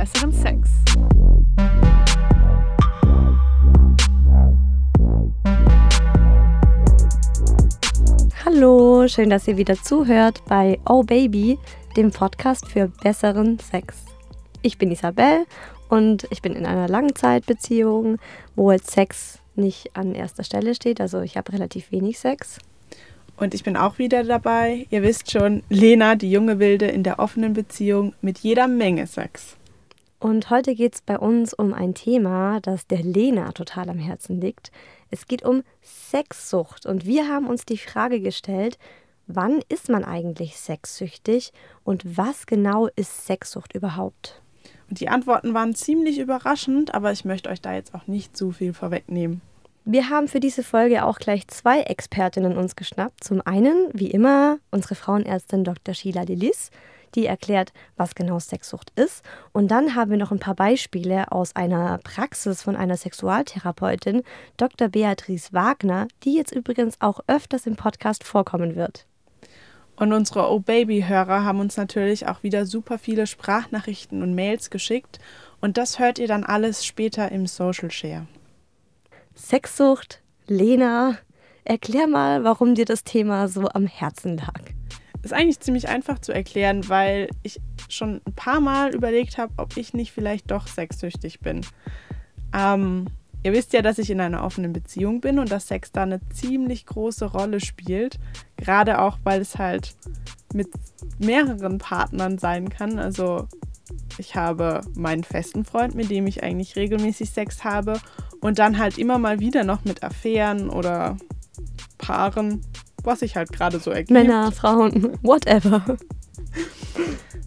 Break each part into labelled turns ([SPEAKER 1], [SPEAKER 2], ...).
[SPEAKER 1] besseren Sex.
[SPEAKER 2] Hallo, schön, dass ihr wieder zuhört bei Oh Baby, dem Podcast für besseren Sex. Ich bin Isabel und ich bin in einer Langzeitbeziehung, wo jetzt Sex nicht an erster Stelle steht. Also ich habe relativ wenig Sex.
[SPEAKER 3] Und ich bin auch wieder dabei. Ihr wisst schon, Lena, die junge Wilde in der offenen Beziehung mit jeder Menge Sex.
[SPEAKER 2] Und heute geht es bei uns um ein Thema, das der Lena total am Herzen liegt. Es geht um Sexsucht. Und wir haben uns die Frage gestellt, wann ist man eigentlich sexsüchtig und was genau ist Sexsucht überhaupt?
[SPEAKER 3] Und die Antworten waren ziemlich überraschend, aber ich möchte euch da jetzt auch nicht zu viel vorwegnehmen.
[SPEAKER 2] Wir haben für diese Folge auch gleich zwei Expertinnen uns geschnappt. Zum einen, wie immer, unsere Frauenärztin Dr. Sheila Lillis, die erklärt, was genau Sexsucht ist. Und dann haben wir noch ein paar Beispiele aus einer Praxis von einer Sexualtherapeutin, Dr. Beatrice Wagner, die jetzt übrigens auch öfters im Podcast vorkommen wird.
[SPEAKER 3] Und unsere Oh Baby-Hörer haben uns natürlich auch wieder super viele Sprachnachrichten und Mails geschickt. Und das hört ihr dann alles später im Social Share.
[SPEAKER 2] Sexsucht, Lena, erklär mal, warum dir das Thema so am Herzen lag.
[SPEAKER 3] Ist eigentlich ziemlich einfach zu erklären, weil ich schon ein paar Mal überlegt habe, ob ich nicht vielleicht doch sexsüchtig bin. Ähm, ihr wisst ja, dass ich in einer offenen Beziehung bin und dass Sex da eine ziemlich große Rolle spielt. Gerade auch, weil es halt mit mehreren Partnern sein kann. Also ich habe meinen festen Freund, mit dem ich eigentlich regelmäßig Sex habe und dann halt immer mal wieder noch mit Affären oder Paaren was sich halt gerade so ergibt.
[SPEAKER 2] Männer, Frauen, whatever.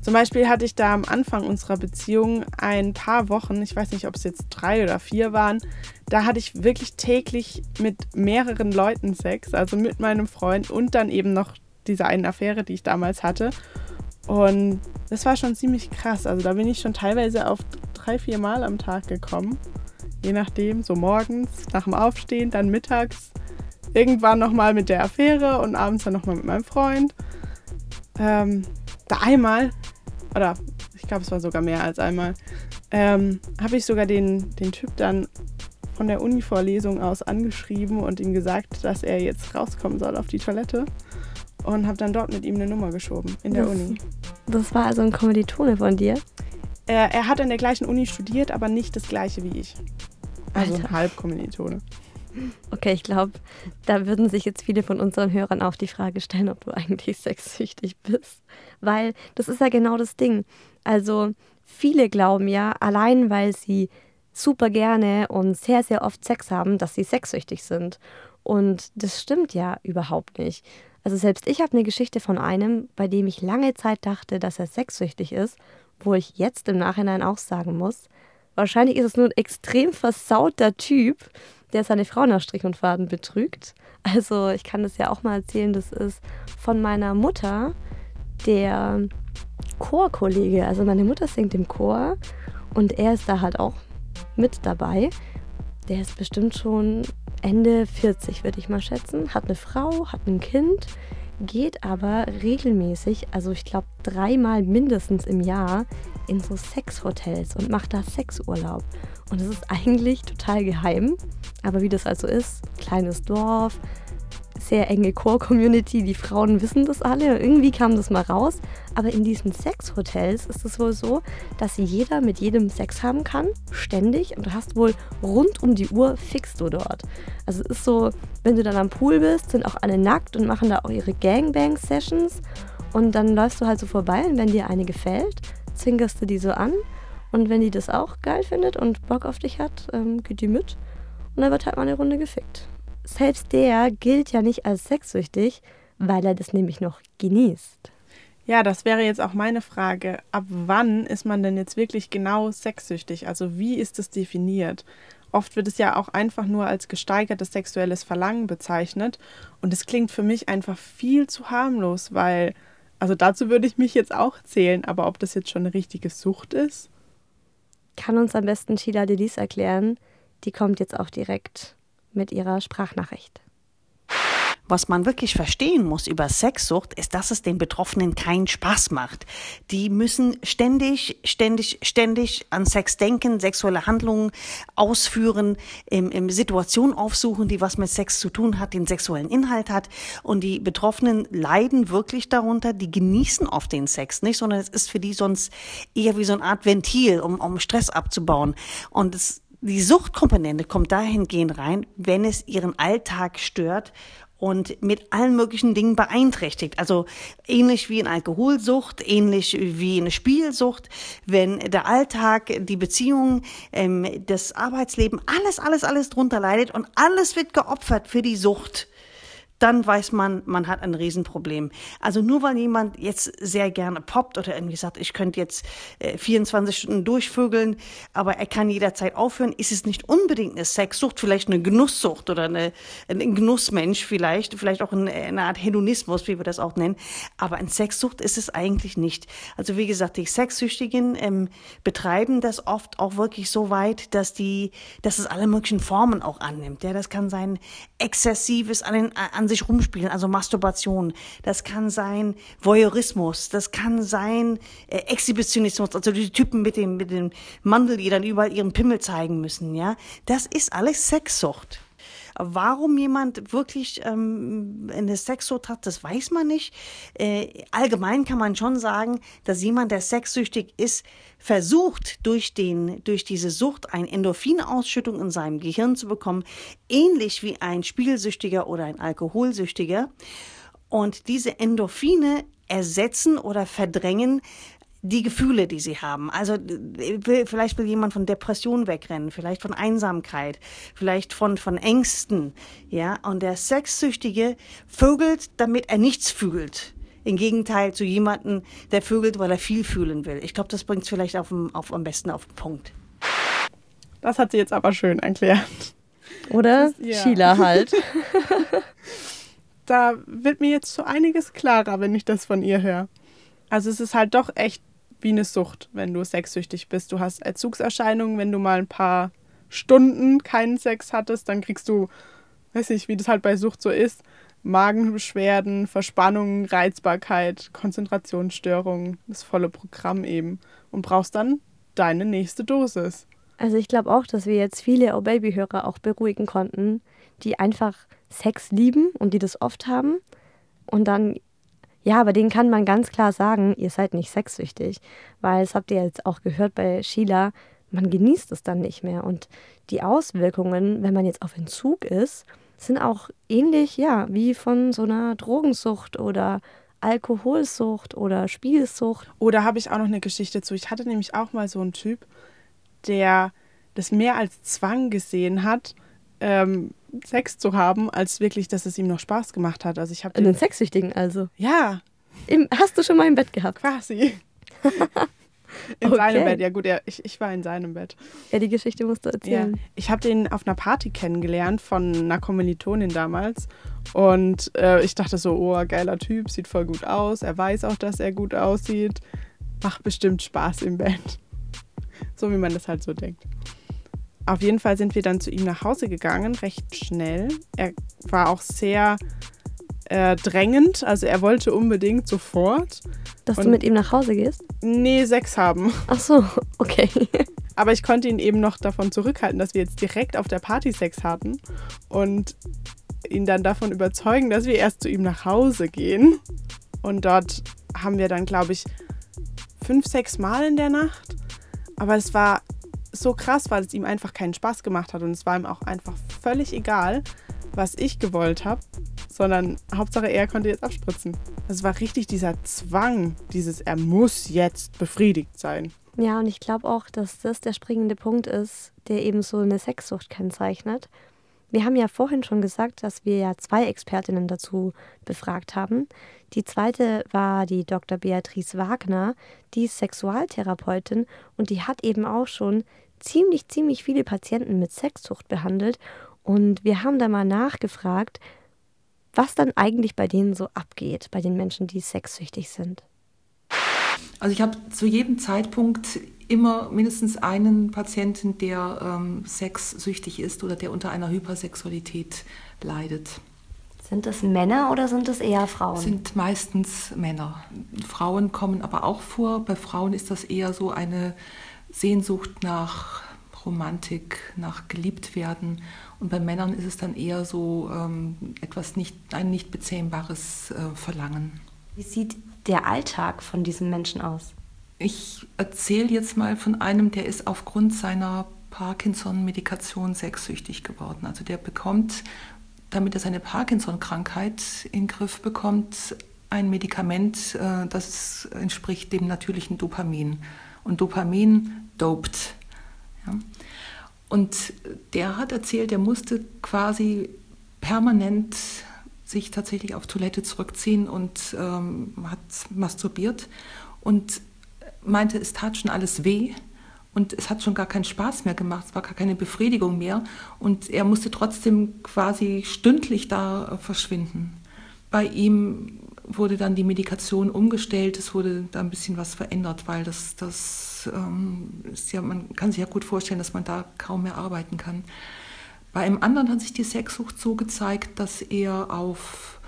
[SPEAKER 3] Zum Beispiel hatte ich da am Anfang unserer Beziehung ein paar Wochen, ich weiß nicht, ob es jetzt drei oder vier waren, da hatte ich wirklich täglich mit mehreren Leuten Sex, also mit meinem Freund und dann eben noch diese eine Affäre, die ich damals hatte. Und das war schon ziemlich krass. Also da bin ich schon teilweise auf drei, vier Mal am Tag gekommen. Je nachdem, so morgens, nach dem Aufstehen, dann mittags irgendwann nochmal mit der Affäre und abends dann nochmal mit meinem Freund. Ähm, da einmal, oder ich glaube, es war sogar mehr als einmal, ähm, habe ich sogar den, den Typ dann von der Uni-Vorlesung aus angeschrieben und ihm gesagt, dass er jetzt rauskommen soll auf die Toilette. Und habe dann dort mit ihm eine Nummer geschoben in der
[SPEAKER 2] das,
[SPEAKER 3] Uni.
[SPEAKER 2] Das war also ein Kommilitone von dir?
[SPEAKER 3] Er, er, hat an der gleichen Uni studiert, aber nicht das gleiche wie ich. Also
[SPEAKER 2] Alter.
[SPEAKER 3] ein Halbkommilitone.
[SPEAKER 2] Okay, ich glaube, da würden sich jetzt viele von unseren Hörern auch die Frage stellen, ob du eigentlich sexsüchtig bist. Weil das ist ja genau das Ding. Also viele glauben ja, allein weil sie super gerne und sehr, sehr oft Sex haben, dass sie sexsüchtig sind. Und das stimmt ja überhaupt nicht. Also selbst ich habe eine Geschichte von einem, bei dem ich lange Zeit dachte, dass er sexsüchtig ist, wo ich jetzt im Nachhinein auch sagen muss, wahrscheinlich ist es nur ein extrem versauter Typ, der seine Frau nach Strich und Faden betrügt. Also ich kann das ja auch mal erzählen, das ist von meiner Mutter, der Chorkollege. Also meine Mutter singt im Chor und er ist da halt auch mit dabei. Der ist bestimmt schon Ende 40, würde ich mal schätzen. Hat eine Frau, hat ein Kind, geht aber regelmäßig, also ich glaube dreimal mindestens im Jahr, in so Sexhotels und macht da Sexurlaub. Und es ist eigentlich total geheim. Aber wie das also ist, kleines Dorf, sehr enge Core-Community, die Frauen wissen das alle. Irgendwie kam das mal raus. Aber in diesen Sexhotels ist es wohl so, dass jeder mit jedem Sex haben kann, ständig. Und du hast wohl rund um die Uhr fix du dort. Also es ist so, wenn du dann am Pool bist, sind auch alle nackt und machen da auch ihre Gangbang-Sessions. Und dann läufst du halt so vorbei und wenn dir eine gefällt, zwinkerst du die so an. Und wenn die das auch geil findet und Bock auf dich hat, ähm, geht die mit. Und dann wird halt mal eine Runde gefickt. Selbst der gilt ja nicht als sexsüchtig, weil er das nämlich noch genießt.
[SPEAKER 3] Ja, das wäre jetzt auch meine Frage. Ab wann ist man denn jetzt wirklich genau sexsüchtig? Also wie ist es definiert? Oft wird es ja auch einfach nur als gesteigertes sexuelles Verlangen bezeichnet. Und es klingt für mich einfach viel zu harmlos, weil, also dazu würde ich mich jetzt auch zählen, aber ob das jetzt schon eine richtige Sucht ist?
[SPEAKER 2] Kann uns am besten Sheila Delis erklären, die kommt jetzt auch direkt mit ihrer Sprachnachricht.
[SPEAKER 1] Was man wirklich verstehen muss über Sexsucht, ist, dass es den Betroffenen keinen Spaß macht. Die müssen ständig, ständig, ständig an Sex denken, sexuelle Handlungen ausführen, im, im Situation aufsuchen, die was mit Sex zu tun hat, den sexuellen Inhalt hat. Und die Betroffenen leiden wirklich darunter, die genießen oft den Sex nicht, sondern es ist für die sonst eher wie so eine Art Ventil, um, um Stress abzubauen. Und es die Suchtkomponente kommt dahingehend rein, wenn es ihren Alltag stört und mit allen möglichen Dingen beeinträchtigt. Also ähnlich wie in Alkoholsucht, ähnlich wie eine Spielsucht, wenn der Alltag, die Beziehung, ähm, das Arbeitsleben, alles, alles, alles drunter leidet und alles wird geopfert für die Sucht dann weiß man, man hat ein Riesenproblem. Also nur weil jemand jetzt sehr gerne poppt oder irgendwie sagt, ich könnte jetzt äh, 24 Stunden durchvögeln, aber er kann jederzeit aufhören, ist es nicht unbedingt eine Sexsucht, vielleicht eine Genusssucht oder eine, ein Genussmensch vielleicht, vielleicht auch eine, eine Art Hedonismus, wie wir das auch nennen. Aber ein Sexsucht ist es eigentlich nicht. Also wie gesagt, die Sexsüchtigen ähm, betreiben das oft auch wirklich so weit, dass die, dass es alle möglichen Formen auch annimmt. Ja, das kann sein exzessives an, den, an rumspielen, also Masturbation. Das kann sein Voyeurismus. Das kann sein äh, Exhibitionismus, also die Typen mit dem, mit dem Mandel, die dann überall ihren Pimmel zeigen müssen, ja. Das ist alles Sexsucht. Warum jemand wirklich ähm, eine Sexsucht hat, das weiß man nicht. Äh, allgemein kann man schon sagen, dass jemand, der sexsüchtig ist, versucht, durch, den, durch diese Sucht eine Endorphinausschüttung in seinem Gehirn zu bekommen, ähnlich wie ein Spielsüchtiger oder ein Alkoholsüchtiger. Und diese Endorphine ersetzen oder verdrängen die Gefühle, die sie haben. Also vielleicht will jemand von Depression wegrennen, vielleicht von Einsamkeit, vielleicht von, von Ängsten, ja. Und der Sexsüchtige vögelt, damit er nichts fühlt. Im Gegenteil zu jemandem, der vögelt, weil er viel fühlen will. Ich glaube, das bringt es vielleicht auf, auf, am besten auf den Punkt.
[SPEAKER 3] Das hat sie jetzt aber schön erklärt.
[SPEAKER 2] Oder ja. Sheila halt.
[SPEAKER 3] da wird mir jetzt so einiges klarer, wenn ich das von ihr höre. Also es ist halt doch echt wie eine Sucht, wenn du sexsüchtig bist. Du hast Entzugserscheinungen, wenn du mal ein paar Stunden keinen Sex hattest, dann kriegst du, weiß nicht, wie das halt bei Sucht so ist, Magenbeschwerden, Verspannungen, Reizbarkeit, Konzentrationsstörungen, das volle Programm eben und brauchst dann deine nächste Dosis.
[SPEAKER 2] Also ich glaube auch, dass wir jetzt viele Oh Baby-Hörer auch beruhigen konnten, die einfach Sex lieben und die das oft haben und dann ja, aber denen kann man ganz klar sagen, ihr seid nicht sexsüchtig, weil das habt ihr jetzt auch gehört bei Sheila, man genießt es dann nicht mehr und die Auswirkungen, wenn man jetzt auf Entzug ist, sind auch ähnlich, ja, wie von so einer Drogensucht oder Alkoholsucht oder Spielsucht.
[SPEAKER 3] Oder habe ich auch noch eine Geschichte zu. Ich hatte nämlich auch mal so einen Typ, der das mehr als Zwang gesehen hat, ähm, Sex zu haben, als wirklich, dass es ihm noch Spaß gemacht hat. Also ich habe
[SPEAKER 2] den Sexsüchtigen also.
[SPEAKER 3] Ja.
[SPEAKER 2] Im, hast du schon mal im Bett gehabt?
[SPEAKER 3] Quasi. in okay. seinem Bett, ja gut, ja, ich, ich war in seinem Bett.
[SPEAKER 2] Ja, die Geschichte musst du erzählen. Ja.
[SPEAKER 3] Ich habe den auf einer Party kennengelernt von einer Kommilitonin damals. Und äh, ich dachte so, oh, geiler Typ, sieht voll gut aus. Er weiß auch, dass er gut aussieht. Macht bestimmt Spaß im Bett. So wie man das halt so denkt. Auf jeden Fall sind wir dann zu ihm nach Hause gegangen, recht schnell. Er war auch sehr äh, drängend, also er wollte unbedingt sofort.
[SPEAKER 2] Dass Und du mit ihm nach Hause gehst?
[SPEAKER 3] Nee, Sex haben.
[SPEAKER 2] Ach so, okay.
[SPEAKER 3] Aber ich konnte ihn eben noch davon zurückhalten, dass wir jetzt direkt auf der Party Sex hatten und ihn dann davon überzeugen, dass wir erst zu ihm nach Hause gehen. Und dort haben wir dann, glaube ich, fünf, sechs Mal in der Nacht. Aber es war so krass, weil es ihm einfach keinen Spaß gemacht hat und es war ihm auch einfach völlig egal, was ich gewollt habe, sondern Hauptsache er konnte jetzt abspritzen. Es war richtig dieser Zwang, dieses er muss jetzt befriedigt sein.
[SPEAKER 2] Ja, und ich glaube auch, dass das der springende Punkt ist, der eben so eine Sexsucht kennzeichnet. Wir haben ja vorhin schon gesagt, dass wir ja zwei Expertinnen dazu befragt haben. Die zweite war die Dr. Beatrice Wagner, die ist Sexualtherapeutin und die hat eben auch schon ziemlich, ziemlich viele Patienten mit Sexsucht behandelt. Und wir haben da mal nachgefragt, was dann eigentlich bei denen so abgeht, bei den Menschen, die sexsüchtig sind.
[SPEAKER 4] Also ich habe zu jedem Zeitpunkt immer mindestens einen Patienten, der ähm, sexsüchtig ist oder der unter einer Hypersexualität leidet.
[SPEAKER 2] Sind es Männer oder sind es eher Frauen?
[SPEAKER 4] Sind meistens Männer. Frauen kommen aber auch vor. Bei Frauen ist das eher so eine Sehnsucht nach Romantik, nach geliebt werden. Und bei Männern ist es dann eher so ähm, etwas nicht, ein nicht bezähmbares äh, Verlangen.
[SPEAKER 2] Wie sieht der Alltag von diesen Menschen aus?
[SPEAKER 4] Ich erzähle jetzt mal von einem, der ist aufgrund seiner Parkinson-Medikation sexsüchtig geworden. Also der bekommt, damit er seine Parkinson-Krankheit in den Griff bekommt, ein Medikament, äh, das entspricht dem natürlichen Dopamin. Und Dopamin dopt. Ja. Und der hat erzählt, er musste quasi permanent sich tatsächlich auf Toilette zurückziehen und ähm, hat masturbiert und meinte, es tat schon alles weh und es hat schon gar keinen Spaß mehr gemacht, es war gar keine Befriedigung mehr und er musste trotzdem quasi stündlich da verschwinden. Bei ihm wurde dann die Medikation umgestellt, es wurde da ein bisschen was verändert, weil das, das ähm, ist ja, man kann sich ja gut vorstellen, dass man da kaum mehr arbeiten kann. Bei einem anderen hat sich die Sexsucht so gezeigt, dass er auf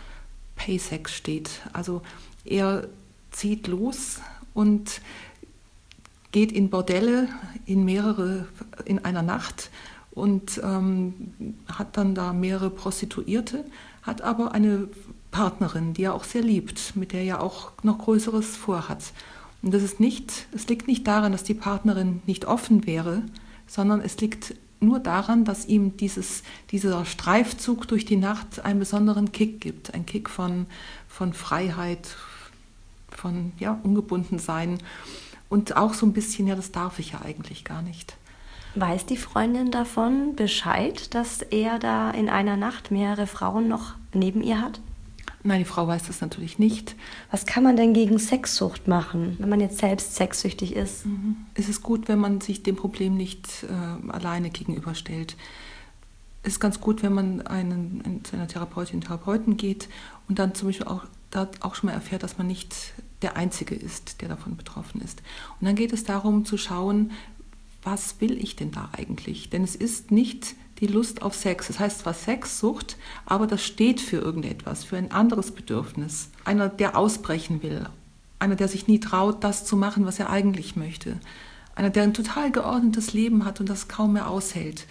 [SPEAKER 4] Paysex steht. Also er zieht los und geht in Bordelle in mehrere in einer Nacht und ähm, hat dann da mehrere Prostituierte, hat aber eine Partnerin, die er auch sehr liebt, mit der er auch noch Größeres vorhat. Und das ist nicht, es liegt nicht daran, dass die Partnerin nicht offen wäre, sondern es liegt nur daran, dass ihm dieses, dieser Streifzug durch die Nacht einen besonderen Kick gibt. Ein Kick von, von Freiheit, von ja, ungebunden sein und auch so ein bisschen, ja, das darf ich ja eigentlich gar nicht.
[SPEAKER 2] Weiß die Freundin davon Bescheid, dass er da in einer Nacht mehrere Frauen noch neben ihr hat?
[SPEAKER 4] Nein, die Frau weiß das natürlich nicht.
[SPEAKER 2] Was kann man denn gegen Sexsucht machen, wenn man jetzt selbst sexsüchtig ist?
[SPEAKER 4] Mhm. Es ist gut, wenn man sich dem Problem nicht äh, alleine gegenüberstellt. Es ist ganz gut, wenn man einen, zu einer Therapeutin, Therapeuten geht und dann zum Beispiel auch, da auch schon mal erfährt, dass man nicht der Einzige ist, der davon betroffen ist. Und dann geht es darum zu schauen, was will ich denn da eigentlich? Denn es ist nicht die Lust auf Sex. Das heißt zwar Sexsucht, aber das steht für irgendetwas, für ein anderes Bedürfnis. Einer, der ausbrechen will. Einer, der sich nie traut, das zu machen, was er eigentlich möchte. Einer, der ein total geordnetes Leben hat und das kaum mehr aushält.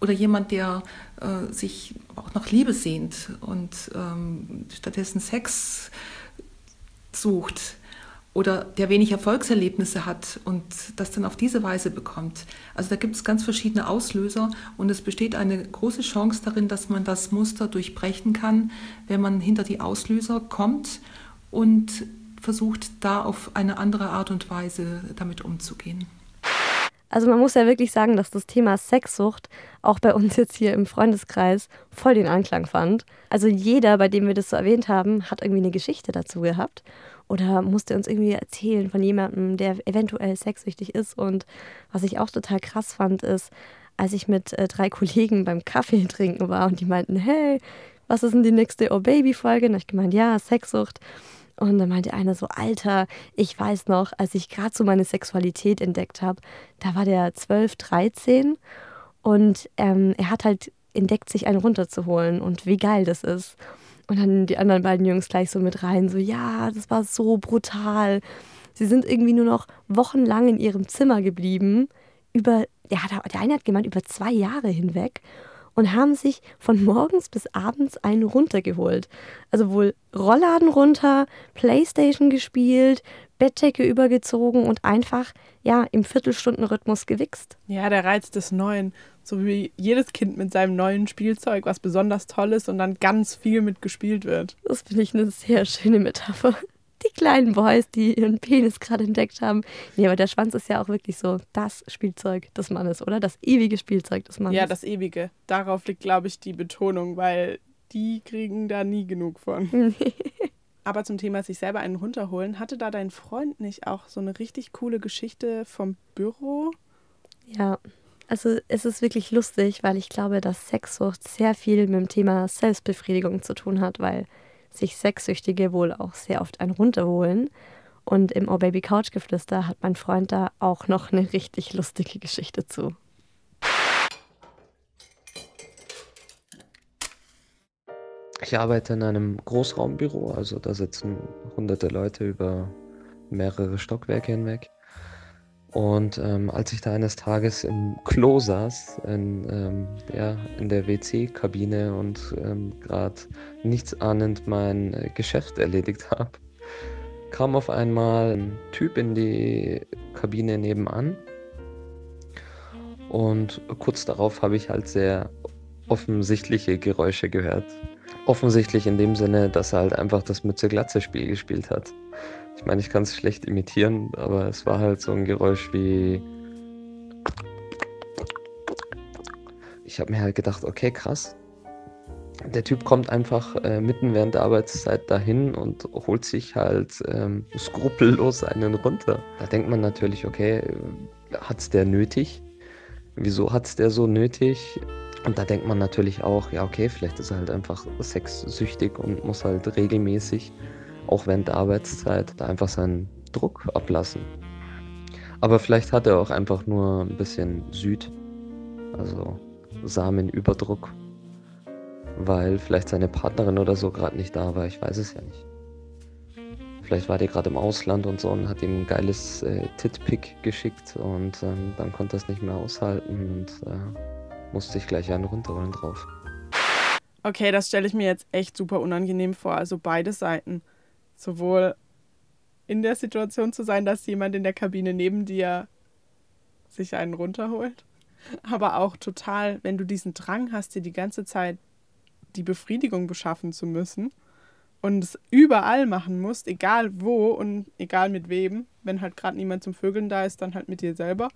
[SPEAKER 4] Oder jemand, der äh, sich auch nach Liebe sehnt und ähm, stattdessen Sex sucht oder der wenig Erfolgserlebnisse hat und das dann auf diese Weise bekommt. Also da gibt es ganz verschiedene Auslöser und es besteht eine große Chance darin, dass man das Muster durchbrechen kann, wenn man hinter die Auslöser kommt und versucht, da auf eine andere Art und Weise damit umzugehen.
[SPEAKER 2] Also man muss ja wirklich sagen, dass das Thema Sexsucht auch bei uns jetzt hier im Freundeskreis voll den Anklang fand. Also jeder, bei dem wir das so erwähnt haben, hat irgendwie eine Geschichte dazu gehabt oder musste uns irgendwie erzählen von jemandem, der eventuell sexsüchtig ist. Und was ich auch total krass fand, ist, als ich mit äh, drei Kollegen beim Kaffee trinken war und die meinten, hey, was ist denn die nächste Oh Baby Folge? Und ich gemeint, ja, Sexsucht. Und dann meinte einer so, Alter, ich weiß noch, als ich gerade so meine Sexualität entdeckt habe, da war der 12, 13 und ähm, er hat halt entdeckt, sich einen runterzuholen und wie geil das ist. Und dann die anderen beiden Jungs gleich so mit rein, so, ja, das war so brutal. Sie sind irgendwie nur noch wochenlang in ihrem Zimmer geblieben, über, ja, der eine hat gemeint, über zwei Jahre hinweg und haben sich von morgens bis abends einen runtergeholt. Also wohl Rollladen runter, Playstation gespielt, Bettdecke übergezogen und einfach, ja, im Viertelstundenrhythmus gewichst.
[SPEAKER 3] Ja, der Reiz des Neuen. So wie jedes Kind mit seinem neuen Spielzeug, was besonders toll ist und dann ganz viel mitgespielt wird.
[SPEAKER 2] Das finde ich eine sehr schöne Metapher. Die kleinen Boys, die ihren Penis gerade entdeckt haben. Nee, aber der Schwanz ist ja auch wirklich so das Spielzeug des Mannes, oder? Das ewige Spielzeug des Mannes.
[SPEAKER 3] Ja, das ewige. Darauf liegt, glaube ich, die Betonung, weil die kriegen da nie genug von. Aber zum Thema sich selber einen runterholen, hatte da dein Freund nicht auch so eine richtig coole Geschichte vom Büro?
[SPEAKER 2] Ja, also es ist wirklich lustig, weil ich glaube, dass Sexsucht sehr viel mit dem Thema Selbstbefriedigung zu tun hat, weil sich Sexsüchtige wohl auch sehr oft einen runterholen. Und im Oh Baby Couch Geflüster hat mein Freund da auch noch eine richtig lustige Geschichte zu.
[SPEAKER 5] Ich arbeite in einem Großraumbüro, also da sitzen hunderte Leute über mehrere Stockwerke hinweg. Und ähm, als ich da eines Tages im Klo saß, in, ähm, ja, in der WC-Kabine und ähm, gerade nichtsahnend mein äh, Geschäft erledigt habe, kam auf einmal ein Typ in die Kabine nebenan. Und kurz darauf habe ich halt sehr offensichtliche Geräusche gehört. Offensichtlich in dem Sinne, dass er halt einfach das Mütze-Glatze-Spiel gespielt hat. Ich meine, ich kann es schlecht imitieren, aber es war halt so ein Geräusch wie. Ich habe mir halt gedacht, okay, krass. Der Typ kommt einfach äh, mitten während der Arbeitszeit dahin und holt sich halt ähm, skrupellos einen runter. Da denkt man natürlich, okay, hat's der nötig? Wieso hat's der so nötig? Und da denkt man natürlich auch, ja, okay, vielleicht ist er halt einfach sexsüchtig und muss halt regelmäßig auch während der Arbeitszeit, da einfach seinen Druck ablassen. Aber vielleicht hat er auch einfach nur ein bisschen Süd, also Samenüberdruck, weil vielleicht seine Partnerin oder so gerade nicht da war, ich weiß es ja nicht. Vielleicht war der gerade im Ausland und so und hat ihm ein geiles äh, Titpick geschickt und ähm, dann konnte er es nicht mehr aushalten und äh, musste ich gleich einen runterholen drauf.
[SPEAKER 3] Okay, das stelle ich mir jetzt echt super unangenehm vor, also beide Seiten sowohl in der Situation zu sein, dass jemand in der Kabine neben dir sich einen runterholt, aber auch total, wenn du diesen Drang hast, dir die ganze Zeit die Befriedigung beschaffen zu müssen und es überall machen musst, egal wo und egal mit wem, wenn halt gerade niemand zum Vögeln da ist, dann halt mit dir selber.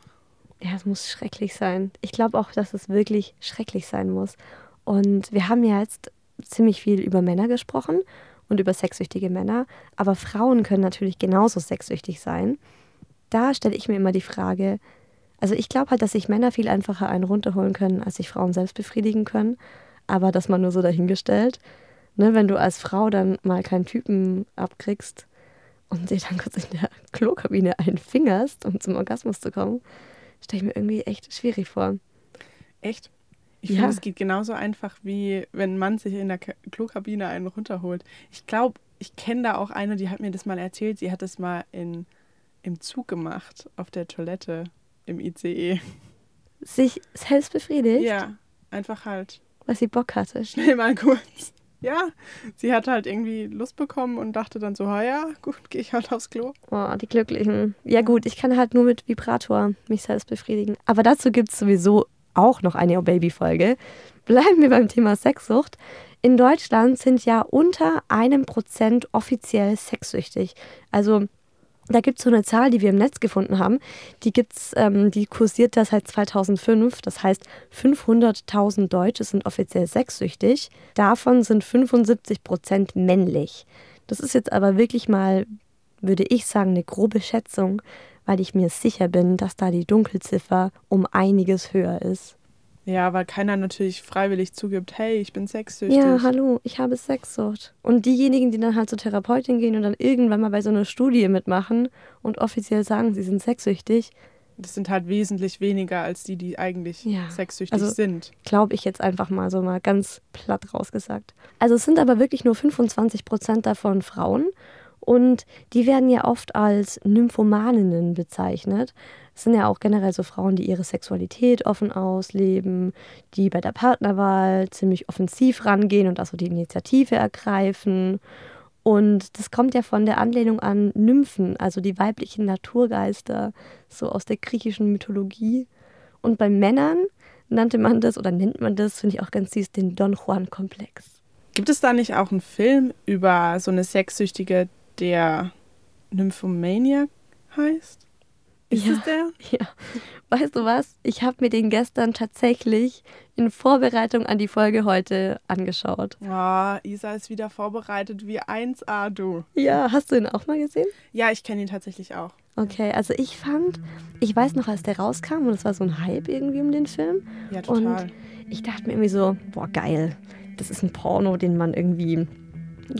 [SPEAKER 2] Ja, es muss schrecklich sein. Ich glaube auch, dass es wirklich schrecklich sein muss. Und wir haben ja jetzt ziemlich viel über Männer gesprochen und über sexsüchtige Männer, aber Frauen können natürlich genauso sexsüchtig sein. Da stelle ich mir immer die Frage, also ich glaube halt, dass sich Männer viel einfacher einen runterholen können, als sich Frauen selbst befriedigen können, aber das mal nur so dahingestellt. Ne, wenn du als Frau dann mal keinen Typen abkriegst und dir dann kurz in der Klokabine einfingerst, um zum Orgasmus zu kommen, stelle ich mir irgendwie echt schwierig vor.
[SPEAKER 3] Echt? Ich ja. finde, es geht genauso einfach, wie wenn ein Mann sich in der Klokabine einen runterholt. Ich glaube, ich kenne da auch eine, die hat mir das mal erzählt. Sie hat das mal in, im Zug gemacht, auf der Toilette im ICE.
[SPEAKER 2] Sich selbst befriedigt?
[SPEAKER 3] Ja, einfach halt.
[SPEAKER 2] Weil sie Bock hatte.
[SPEAKER 3] Schnell mal kurz. Ja, sie hat halt irgendwie Lust bekommen und dachte dann so, ja, gut, gehe ich halt aufs Klo.
[SPEAKER 2] Oh, die Glücklichen. Ja gut, ich kann halt nur mit Vibrator mich selbst befriedigen. Aber dazu gibt es sowieso auch noch eine Baby-Folge. Bleiben wir beim Thema Sexsucht. In Deutschland sind ja unter einem Prozent offiziell sexsüchtig. Also da gibt es so eine Zahl, die wir im Netz gefunden haben. Die gibt's, ähm, die kursiert da seit 2005. Das heißt, 500.000 Deutsche sind offiziell sexsüchtig. Davon sind 75 Prozent männlich. Das ist jetzt aber wirklich mal, würde ich sagen, eine grobe Schätzung, weil ich mir sicher bin, dass da die Dunkelziffer um einiges höher ist.
[SPEAKER 3] Ja, weil keiner natürlich freiwillig zugibt, hey, ich bin sexsüchtig.
[SPEAKER 2] Ja, hallo, ich habe Sexsucht. Und diejenigen, die dann halt zur Therapeutin gehen und dann irgendwann mal bei so einer Studie mitmachen und offiziell sagen, sie sind sexsüchtig,
[SPEAKER 3] das sind halt wesentlich weniger als die, die eigentlich ja. sexsüchtig also, sind.
[SPEAKER 2] Glaube ich jetzt einfach mal so mal ganz platt rausgesagt. Also es sind aber wirklich nur 25 Prozent davon Frauen und die werden ja oft als Nymphomaninnen bezeichnet. Es sind ja auch generell so Frauen, die ihre Sexualität offen ausleben, die bei der Partnerwahl ziemlich offensiv rangehen und also die Initiative ergreifen. Und das kommt ja von der Anlehnung an Nymphen, also die weiblichen Naturgeister, so aus der griechischen Mythologie. Und bei Männern nannte man das oder nennt man das, finde ich auch ganz süß, den Don Juan-Komplex.
[SPEAKER 3] Gibt es da nicht auch einen Film über so eine Sexsüchtige, der Nymphomaniac heißt? Ist
[SPEAKER 2] ja,
[SPEAKER 3] es der?
[SPEAKER 2] Ja. Weißt du was? Ich habe mir den gestern tatsächlich in Vorbereitung an die Folge heute angeschaut.
[SPEAKER 3] Oh, Isa ist wieder vorbereitet wie 1A, du.
[SPEAKER 2] Ja, hast du ihn auch mal gesehen?
[SPEAKER 3] Ja, ich kenne ihn tatsächlich auch.
[SPEAKER 2] Okay, also ich fand, ich weiß noch, als der rauskam und es war so ein Hype irgendwie um den Film.
[SPEAKER 3] Ja, total.
[SPEAKER 2] Und ich dachte mir irgendwie so, boah, geil. Das ist ein Porno, den man irgendwie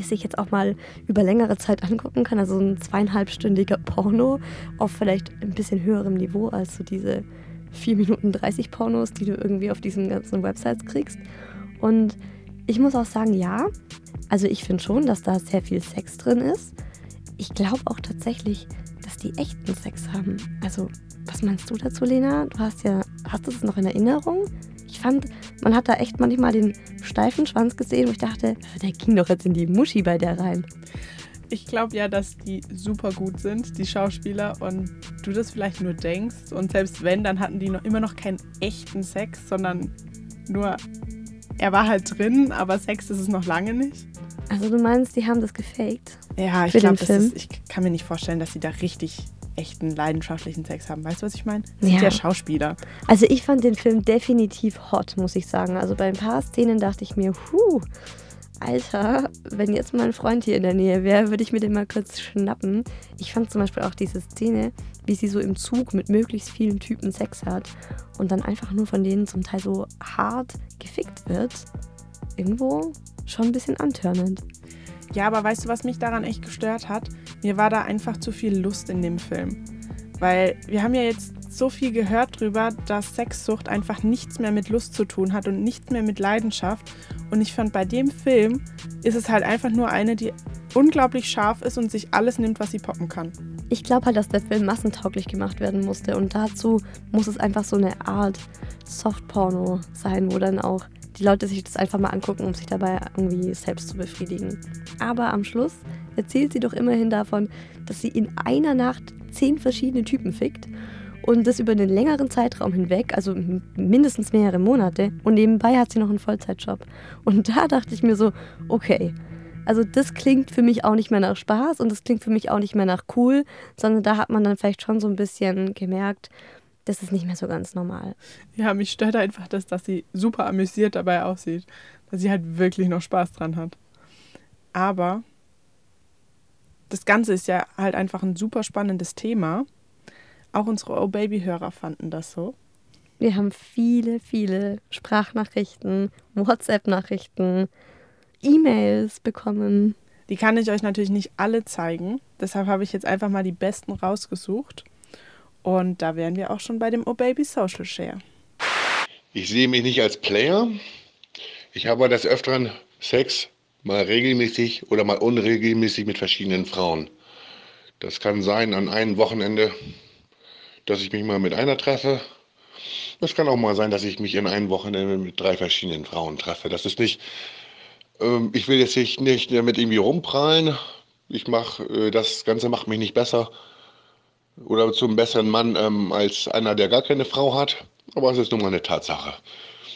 [SPEAKER 2] sich jetzt auch mal über längere Zeit angucken kann. Also ein zweieinhalbstündiger Porno auf vielleicht ein bisschen höherem Niveau als so diese 4 Minuten 30 Pornos, die du irgendwie auf diesen ganzen Websites kriegst. Und Ich muss auch sagen, ja. Also ich finde schon, dass da sehr viel Sex drin ist. Ich glaube auch tatsächlich, dass die echten Sex haben. Also, was meinst du dazu, Lena? Du hast ja, hast du es noch in Erinnerung? Ich fand, man hat da echt manchmal den steifen Schwanz gesehen, wo ich dachte, der ging doch jetzt in die Muschi bei der rein.
[SPEAKER 3] Ich glaube ja, dass die super gut sind, die Schauspieler, und du das vielleicht nur denkst. Und selbst wenn, dann hatten die noch immer noch keinen echten Sex, sondern nur, er war halt drin, aber Sex ist es noch lange nicht.
[SPEAKER 2] Also du meinst, die haben das gefaked?
[SPEAKER 3] Ja, ich glaube, ich kann mir nicht vorstellen, dass sie da richtig echten leidenschaftlichen Sex haben. Weißt du, was ich meine? Sie sind ja Schauspieler.
[SPEAKER 2] Also ich fand den Film definitiv hot, muss ich sagen. Also bei ein paar Szenen dachte ich mir, huh, Alter, wenn jetzt mein Freund hier in der Nähe wäre, würde ich mir den mal kurz schnappen. Ich fand zum Beispiel auch diese Szene, wie sie so im Zug mit möglichst vielen Typen Sex hat und dann einfach nur von denen zum Teil so hart gefickt wird. Irgendwo schon ein bisschen antörnend.
[SPEAKER 3] Ja, aber weißt du, was mich daran echt gestört hat? Mir war da einfach zu viel Lust in dem Film. Weil wir haben ja jetzt so viel gehört darüber, dass Sexsucht einfach nichts mehr mit Lust zu tun hat und nichts mehr mit Leidenschaft. Und ich fand, bei dem Film ist es halt einfach nur eine, die unglaublich scharf ist und sich alles nimmt, was sie poppen kann.
[SPEAKER 2] Ich glaube halt, dass der Film massentauglich gemacht werden musste. Und dazu muss es einfach so eine Art Softporno sein, wo dann auch die Leute sich das einfach mal angucken, um sich dabei irgendwie selbst zu befriedigen. Aber am Schluss erzählt sie doch immerhin davon, dass sie in einer Nacht zehn verschiedene Typen fickt und das über einen längeren Zeitraum hinweg, also mindestens mehrere Monate. Und nebenbei hat sie noch einen Vollzeitjob. Und da dachte ich mir so, okay, also das klingt für mich auch nicht mehr nach Spaß und das klingt für mich auch nicht mehr nach cool, sondern da hat man dann vielleicht schon so ein bisschen gemerkt, das ist nicht mehr so ganz normal.
[SPEAKER 3] Ja, mich stört einfach das, dass sie super amüsiert dabei aussieht. Dass sie halt wirklich noch Spaß dran hat. Aber das Ganze ist ja halt einfach ein super spannendes Thema. Auch unsere Oh Baby-Hörer fanden das so.
[SPEAKER 2] Wir haben viele, viele Sprachnachrichten, WhatsApp-Nachrichten, E-Mails bekommen.
[SPEAKER 3] Die kann ich euch natürlich nicht alle zeigen. Deshalb habe ich jetzt einfach mal die besten rausgesucht. Und da wären wir auch schon bei dem Oh Baby Social Share.
[SPEAKER 6] Ich sehe mich nicht als Player. Ich habe des Öfteren Sex, mal regelmäßig oder mal unregelmäßig mit verschiedenen Frauen. Das kann sein an einem Wochenende, dass ich mich mal mit einer treffe. Es kann auch mal sein, dass ich mich in einem Wochenende mit drei verschiedenen Frauen treffe. Das ist nicht, ähm, ich will jetzt nicht, nicht damit irgendwie rumprallen. Ich mache, äh, das Ganze macht mich nicht besser oder zum besseren Mann ähm, als einer, der gar keine Frau hat. Aber es ist nun mal eine Tatsache.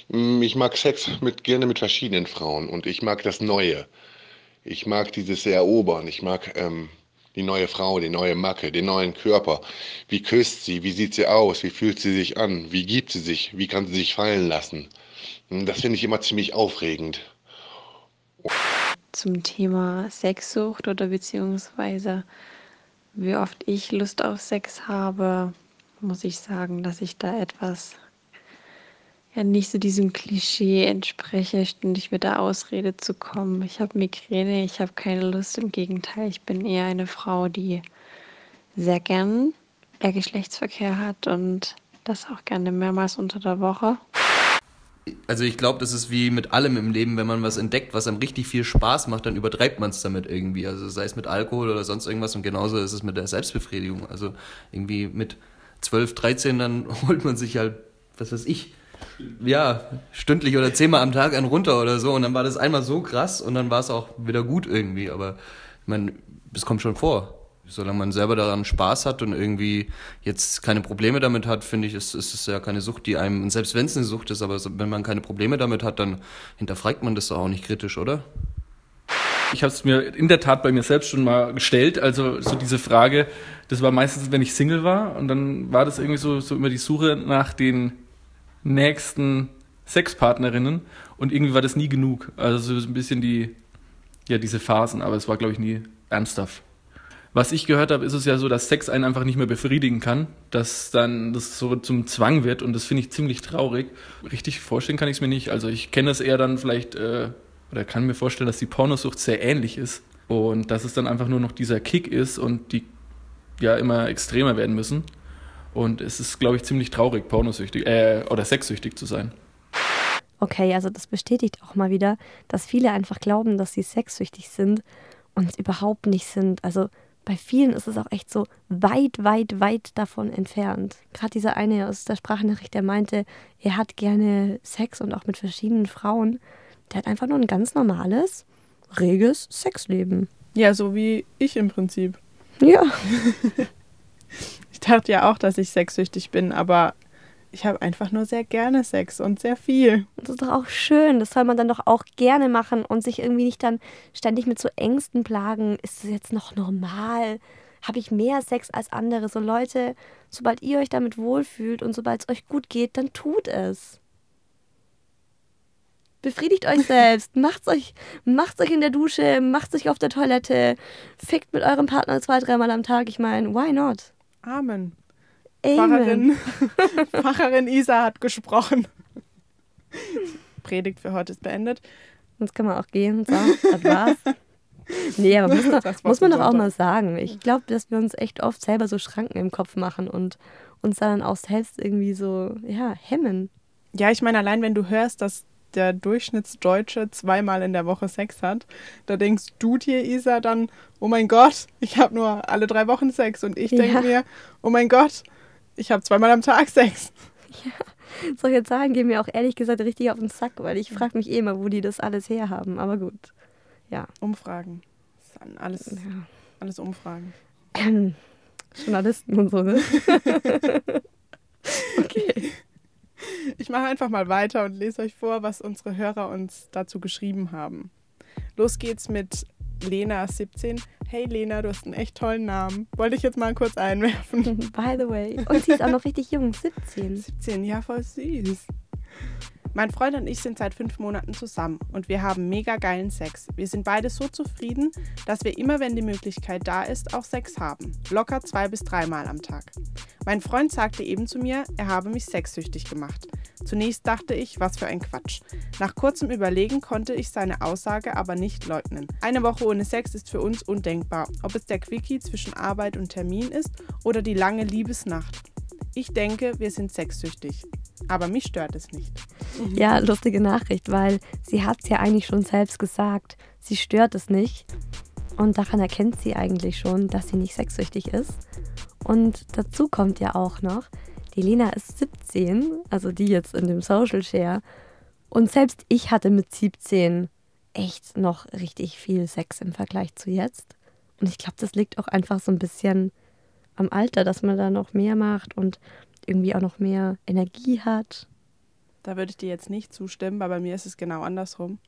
[SPEAKER 6] Mm, ich mag Sex mit, gerne mit verschiedenen Frauen und ich mag das Neue. Ich mag dieses Erobern. Ich mag ähm, die neue Frau, die neue Macke, den neuen Körper. Wie küsst sie? Wie sieht sie aus? Wie fühlt sie sich an? Wie gibt sie sich? Wie kann sie sich fallen lassen? Mm, das finde ich immer ziemlich aufregend.
[SPEAKER 7] Zum Thema Sexsucht oder beziehungsweise wie oft ich Lust auf Sex habe, muss ich sagen, dass ich da etwas ja nicht so diesem Klischee entspreche, ständig mit der Ausrede zu kommen. Ich habe Migräne, ich habe keine Lust. Im Gegenteil, ich bin eher eine Frau, die sehr gern eher Geschlechtsverkehr hat und das auch gerne mehrmals unter der Woche
[SPEAKER 8] also ich glaube, das ist wie mit allem im Leben, wenn man was entdeckt, was einem richtig viel Spaß macht, dann übertreibt man es damit irgendwie. Also sei es mit Alkohol oder sonst irgendwas und genauso ist es mit der Selbstbefriedigung. Also irgendwie mit 12, 13, dann holt man sich halt, was weiß ich, ja, stündlich oder zehnmal am Tag einen runter oder so und dann war das einmal so krass und dann war es auch wieder gut irgendwie. Aber ich meine, es kommt schon vor solange man selber daran Spaß hat und irgendwie jetzt keine Probleme damit hat, finde ich, ist, ist es ja keine Sucht, die einem, und selbst wenn es eine Sucht ist, aber wenn man keine Probleme damit hat, dann hinterfragt man das doch auch nicht kritisch, oder?
[SPEAKER 9] Ich habe es mir in der Tat bei mir selbst schon mal gestellt. Also so diese Frage, das war meistens, wenn ich Single war und dann war das irgendwie so, so immer die Suche nach den nächsten Sexpartnerinnen und irgendwie war das nie genug. Also so ein bisschen die, ja, diese Phasen, aber es war, glaube ich, nie ernsthaft was ich gehört habe, ist es ja so, dass Sex einen einfach nicht mehr befriedigen kann, dass dann das so zum Zwang wird und das finde ich ziemlich traurig. Richtig vorstellen kann ich es mir nicht. Also ich kenne es eher dann vielleicht, äh, oder kann mir vorstellen, dass die Pornosucht sehr ähnlich ist und dass es dann einfach nur noch dieser Kick ist und die ja immer extremer werden müssen. Und es ist, glaube ich, ziemlich traurig, pornosüchtig äh, oder sexsüchtig zu sein.
[SPEAKER 2] okay, also das bestätigt auch mal wieder, dass viele einfach glauben, dass sie sexsüchtig sind und überhaupt nicht sind. Also bei vielen ist es auch echt so weit, weit, weit davon entfernt. Gerade dieser eine aus der Sprachnachricht, der meinte, er hat gerne Sex und auch mit verschiedenen Frauen. Der hat einfach nur ein ganz normales, reges Sexleben.
[SPEAKER 3] Ja, so wie ich im Prinzip.
[SPEAKER 2] Ja.
[SPEAKER 3] ich dachte ja auch, dass ich sexsüchtig bin, aber ich habe einfach nur sehr gerne Sex und sehr viel.
[SPEAKER 2] Das ist doch auch schön. Das soll man dann doch auch gerne machen und sich irgendwie nicht dann ständig mit so Ängsten plagen. Ist es jetzt noch normal? Habe ich mehr Sex als andere? So Leute, sobald ihr euch damit wohlfühlt und sobald es euch gut geht, dann tut es. Befriedigt euch selbst, macht's euch, macht's euch in der Dusche, macht's euch auf der Toilette, fickt mit eurem Partner zwei, dreimal am Tag. Ich meine, why not?
[SPEAKER 3] Amen.
[SPEAKER 2] Amen.
[SPEAKER 3] Pfarrerin, Pfarrerin Isa hat gesprochen. Predigt für heute ist beendet.
[SPEAKER 2] Sonst kann man auch gehen. So, das war's. Nee, aber muss, doch, muss man doch auch mal sagen. Ich glaube, dass wir uns echt oft selber so Schranken im Kopf machen und uns dann auch selbst irgendwie so, ja, hemmen.
[SPEAKER 3] Ja, ich meine, allein wenn du hörst, dass der Durchschnittsdeutsche zweimal in der Woche Sex hat, da denkst du dir, Isa, dann, oh mein Gott, ich habe nur alle drei Wochen Sex. Und ich denke
[SPEAKER 2] Ja.
[SPEAKER 3] mir, oh mein Gott, ich habe zweimal am Tag Sex.
[SPEAKER 2] Solche Zahlen gehen mir auch ehrlich gesagt richtig auf den Sack, weil ich frage mich eh immer, wo die das alles herhaben. Aber gut. Ja.
[SPEAKER 3] Umfragen. Alles,
[SPEAKER 2] ja.
[SPEAKER 3] alles Umfragen.
[SPEAKER 2] Ähm, Journalisten und so, ne? okay.
[SPEAKER 3] Ich mache einfach mal weiter und lese euch vor, was unsere Hörer uns dazu geschrieben haben. Los geht's mit Lena 17. Hey Lena, du hast einen echt tollen Namen. Wollte ich jetzt mal kurz einwerfen.
[SPEAKER 2] By the way. Und sie ist auch noch richtig jung, 17.
[SPEAKER 3] 17, ja, voll süß. Mein Freund und ich sind seit fünf Monaten zusammen und wir haben mega geilen Sex. Wir sind beide so zufrieden, dass wir immer, wenn die Möglichkeit da ist, auch Sex haben. Locker zwei bis dreimal am Tag. Mein Freund sagte eben zu mir, er habe mich sexsüchtig gemacht. Zunächst dachte ich, was für ein Quatsch. Nach kurzem Überlegen konnte ich seine Aussage aber nicht leugnen. Eine Woche ohne Sex ist für uns undenkbar, ob es der Quickie zwischen Arbeit und Termin ist oder die lange Liebesnacht. Ich denke, wir sind sexsüchtig. Aber mich stört es nicht.
[SPEAKER 2] Ja, lustige Nachricht, weil sie hat es ja eigentlich schon selbst gesagt. Sie stört es nicht. Und daran erkennt sie eigentlich schon, dass sie nicht sexsüchtig ist. Und dazu kommt ja auch noch, die Lena ist 17, also die jetzt in dem Social Share. Und selbst ich hatte mit 17 echt noch richtig viel Sex im Vergleich zu jetzt. Und ich glaube, das liegt auch einfach so ein bisschen am Alter, dass man da noch mehr macht und irgendwie auch noch mehr Energie hat.
[SPEAKER 3] Da würde ich dir jetzt nicht zustimmen, weil bei mir ist es genau andersrum.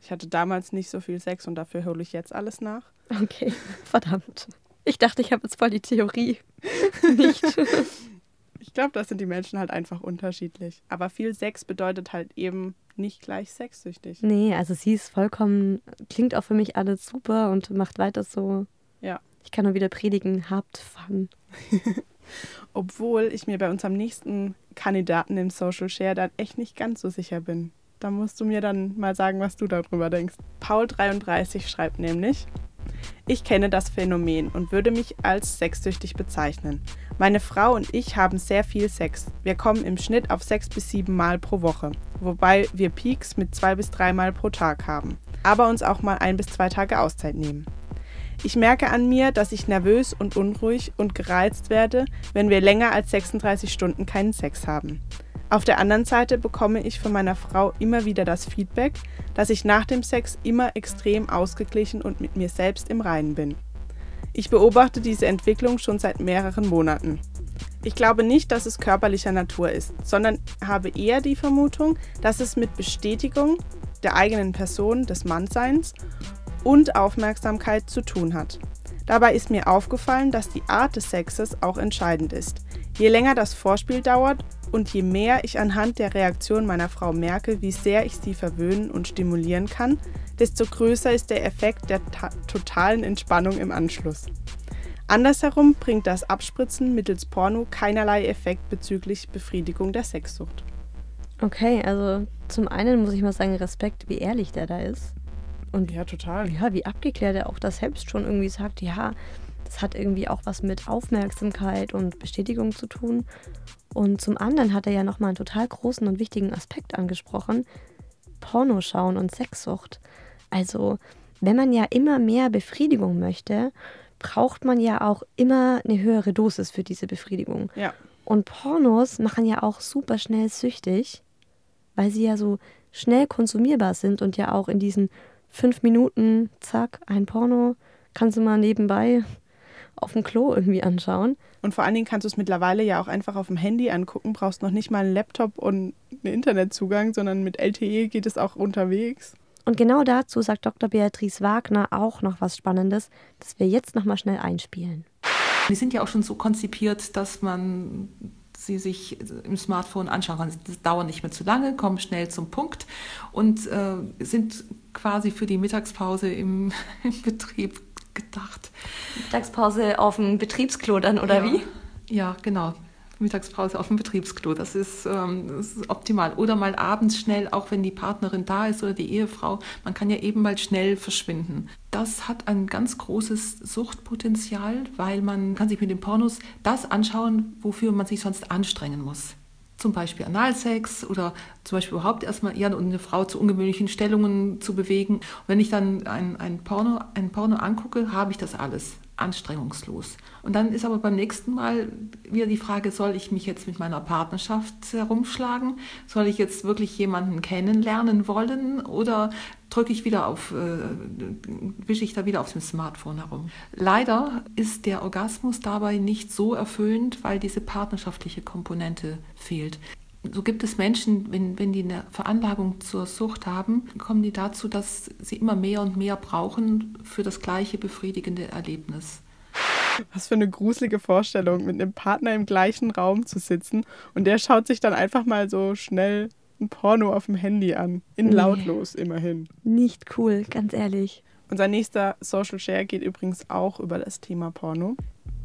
[SPEAKER 3] Ich hatte damals nicht so viel Sex und dafür hole ich jetzt alles nach.
[SPEAKER 2] Okay, verdammt. Ich dachte, ich habe jetzt voll die Theorie. Nicht.
[SPEAKER 3] Ich glaube, das sind die Menschen halt einfach unterschiedlich. Aber viel Sex bedeutet halt eben nicht gleich sexsüchtig.
[SPEAKER 2] Nee, also sie ist vollkommen, klingt auch für mich alles super und macht weiter so.
[SPEAKER 3] Ja.
[SPEAKER 2] Ich kann nur wieder predigen, habt Fun.
[SPEAKER 3] Obwohl ich mir bei unserem nächsten Kandidaten im Social Share dann echt nicht ganz so sicher bin. Da musst du mir dann mal sagen, was du darüber denkst. Paul33 schreibt nämlich, ich kenne das Phänomen und würde mich als sexsüchtig bezeichnen. Meine Frau und ich haben sehr viel Sex. Wir kommen im Schnitt auf sechs bis sieben Mal pro Woche, wobei wir Peaks mit zwei bis drei Mal pro Tag haben, aber uns auch mal ein bis zwei Tage Auszeit nehmen. Ich merke an mir, dass ich nervös und unruhig und gereizt werde, wenn wir länger als 36 Stunden keinen Sex haben. Auf der anderen Seite bekomme ich von meiner Frau immer wieder das Feedback, dass ich nach dem Sex immer extrem ausgeglichen und mit mir selbst im Reinen bin. Ich beobachte diese Entwicklung schon seit mehreren Monaten. Ich glaube nicht, dass es körperlicher Natur ist, sondern habe eher die Vermutung, dass es mit Bestätigung der eigenen Person des Mannseins und Aufmerksamkeit zu tun hat. Dabei ist mir aufgefallen, dass die Art des Sexes auch entscheidend ist. Je länger das Vorspiel dauert und je mehr ich anhand der Reaktion meiner Frau merke, wie sehr ich sie verwöhnen und stimulieren kann, desto größer ist der Effekt der ta- totalen Entspannung im Anschluss. Andersherum bringt das Abspritzen mittels Porno keinerlei Effekt bezüglich Befriedigung der Sexsucht.
[SPEAKER 2] Okay, also zum einen muss ich mal sagen, Respekt, wie ehrlich der da ist. Und
[SPEAKER 3] Ja, total.
[SPEAKER 2] ja, wie abgeklärt er auch das selbst schon irgendwie sagt, ja, das hat irgendwie auch was mit Aufmerksamkeit und Bestätigung zu tun. Und zum anderen hat er ja nochmal einen total großen und wichtigen Aspekt angesprochen, Pornoschauen und Sexsucht. Also, wenn man ja immer mehr Befriedigung möchte, braucht man ja auch immer eine höhere Dosis für diese Befriedigung.
[SPEAKER 3] Ja.
[SPEAKER 2] Und Pornos machen ja auch super schnell süchtig, weil sie ja so schnell konsumierbar sind und ja auch in diesen fünf Minuten, zack, ein Porno, kannst du mal nebenbei auf dem Klo irgendwie anschauen.
[SPEAKER 3] Und vor allen Dingen kannst du es mittlerweile ja auch einfach auf dem Handy angucken, brauchst noch nicht mal einen Laptop und einen Internetzugang, sondern mit LTE geht es auch unterwegs.
[SPEAKER 2] Und genau dazu sagt Dr. Beatrice Wagner auch noch was Spannendes, das wir jetzt nochmal schnell einspielen.
[SPEAKER 4] Die sind ja auch schon so konzipiert, dass man sie sich im Smartphone anschauen kann. Das dauert nicht mehr zu lange, kommen schnell zum Punkt und äh, sind quasi für die Mittagspause im, im Betrieb gedacht.
[SPEAKER 2] Mittagspause auf dem Betriebsklo dann, oder
[SPEAKER 4] ja.
[SPEAKER 2] wie?
[SPEAKER 4] Ja, genau. Mittagspause auf dem Betriebsklo. Das ist, ähm, das ist optimal. Oder mal abends schnell, auch wenn die Partnerin da ist oder die Ehefrau, man kann ja eben mal schnell verschwinden. Das hat ein ganz großes Suchtpotenzial, weil man kann sich mit den Pornos das anschauen, wofür man sich sonst anstrengen muss zum Beispiel Analsex oder zum Beispiel überhaupt erstmal eher eine Frau zu ungewöhnlichen Stellungen zu bewegen. Und wenn ich dann ein, ein, Porno, ein Porno angucke, habe ich das alles anstrengungslos. Und dann ist aber beim nächsten Mal wieder die Frage, soll ich mich jetzt mit meiner Partnerschaft herumschlagen? Soll ich jetzt wirklich jemanden kennenlernen wollen oder drücke ich wieder auf, äh, wische ich da wieder auf dem Smartphone herum? Leider ist der Orgasmus dabei nicht so erfüllend, weil diese partnerschaftliche Komponente fehlt so gibt es Menschen, wenn, wenn die eine Veranlagung zur Sucht haben, kommen die dazu, dass sie immer mehr und mehr brauchen für das gleiche befriedigende Erlebnis.
[SPEAKER 3] Was für eine gruselige Vorstellung, mit einem Partner im gleichen Raum zu sitzen und der schaut sich dann einfach mal so schnell ein Porno auf dem Handy an. In nee. lautlos immerhin.
[SPEAKER 2] Nicht cool, ganz ehrlich.
[SPEAKER 3] Unser nächster Social Share geht übrigens auch über das Thema Porno.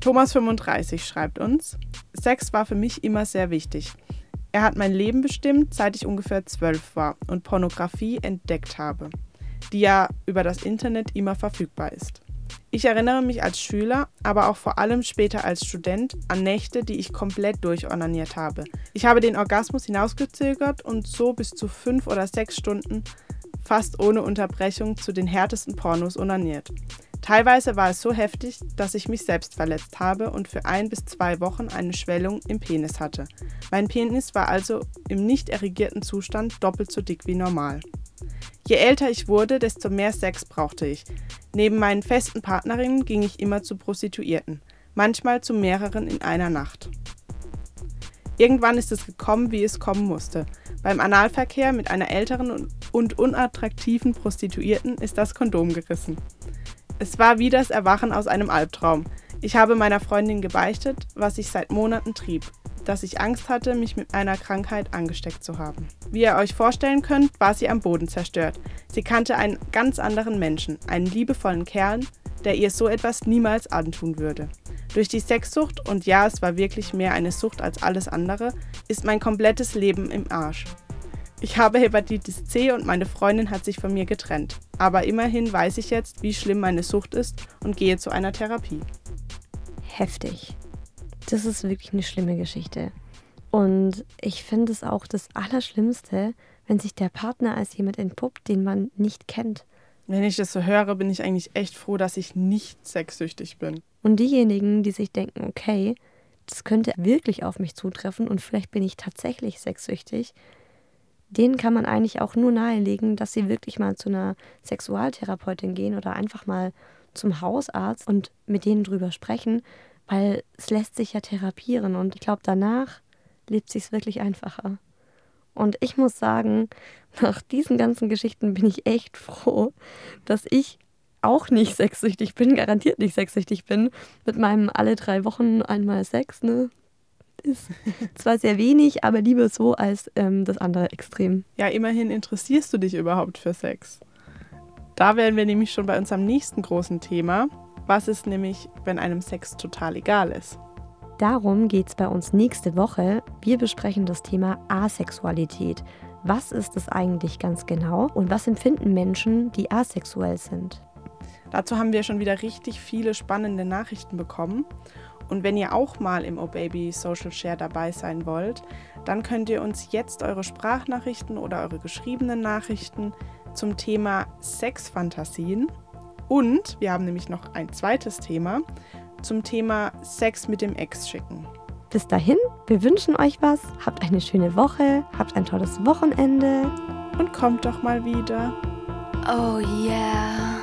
[SPEAKER 3] Thomas35 schreibt uns: Sex war für mich immer sehr wichtig. Er hat mein Leben bestimmt, seit ich ungefähr zwölf war und Pornografie entdeckt habe, die ja über das Internet immer verfügbar ist. Ich erinnere mich als Schüler, aber auch vor allem später als Student an Nächte, die ich komplett durchornaniert habe. Ich habe den Orgasmus hinausgezögert und so bis zu fünf oder sechs Stunden fast ohne Unterbrechung zu den härtesten Pornos onaniert. Teilweise war es so heftig, dass ich mich selbst verletzt habe und für ein bis zwei Wochen eine Schwellung im Penis hatte. Mein Penis war also im nicht erregierten Zustand doppelt so dick wie normal. Je älter ich wurde, desto mehr Sex brauchte ich. Neben meinen festen Partnerinnen ging ich immer zu Prostituierten, manchmal zu mehreren in einer Nacht. Irgendwann ist es gekommen, wie es kommen musste. Beim Analverkehr mit einer älteren und unattraktiven Prostituierten ist das Kondom gerissen. Es war wie das Erwachen aus einem Albtraum. Ich habe meiner Freundin gebeichtet, was ich seit Monaten trieb, dass ich Angst hatte, mich mit einer Krankheit angesteckt zu haben. Wie ihr euch vorstellen könnt, war sie am Boden zerstört. Sie kannte einen ganz anderen Menschen, einen liebevollen Kerl, der ihr so etwas niemals antun würde. Durch die Sexsucht, und ja, es war wirklich mehr eine Sucht als alles andere, ist mein komplettes Leben im Arsch. Ich habe Hepatitis C und meine Freundin hat sich von mir getrennt. Aber immerhin weiß ich jetzt, wie schlimm meine Sucht ist und gehe zu einer Therapie.
[SPEAKER 2] Heftig. Das ist wirklich eine schlimme Geschichte. Und ich finde es auch das Allerschlimmste, wenn sich der Partner als jemand entpuppt, den man nicht kennt.
[SPEAKER 3] Wenn ich das so höre, bin ich eigentlich echt froh, dass ich nicht sexsüchtig bin.
[SPEAKER 2] Und diejenigen, die sich denken, okay, das könnte wirklich auf mich zutreffen und vielleicht bin ich tatsächlich sexsüchtig, denen kann man eigentlich auch nur nahelegen, dass sie wirklich mal zu einer Sexualtherapeutin gehen oder einfach mal zum Hausarzt und mit denen drüber sprechen, weil es lässt sich ja therapieren und ich glaube, danach lebt sich wirklich einfacher. Und ich muss sagen, nach diesen ganzen Geschichten bin ich echt froh, dass ich auch nicht sexsüchtig bin, garantiert nicht sexsüchtig bin, mit meinem alle drei Wochen einmal Sex, ne? Ist zwar sehr wenig, aber lieber so als ähm, das andere Extrem.
[SPEAKER 3] Ja, immerhin interessierst du dich überhaupt für Sex. Da wären wir nämlich schon bei unserem nächsten großen Thema. Was ist nämlich, wenn einem Sex total egal ist?
[SPEAKER 2] Darum geht es bei uns nächste Woche. Wir besprechen das Thema Asexualität. Was ist es eigentlich ganz genau und was empfinden Menschen, die asexuell sind?
[SPEAKER 3] Dazu haben wir schon wieder richtig viele spannende Nachrichten bekommen. Und wenn ihr auch mal im Oh Baby Social Share dabei sein wollt, dann könnt ihr uns jetzt eure Sprachnachrichten oder eure geschriebenen Nachrichten zum Thema Sexfantasien und wir haben nämlich noch ein zweites Thema zum Thema Sex mit dem Ex schicken.
[SPEAKER 2] Bis dahin, wir wünschen euch was, habt eine schöne Woche, habt ein tolles Wochenende
[SPEAKER 3] und kommt doch mal wieder.
[SPEAKER 10] Oh yeah.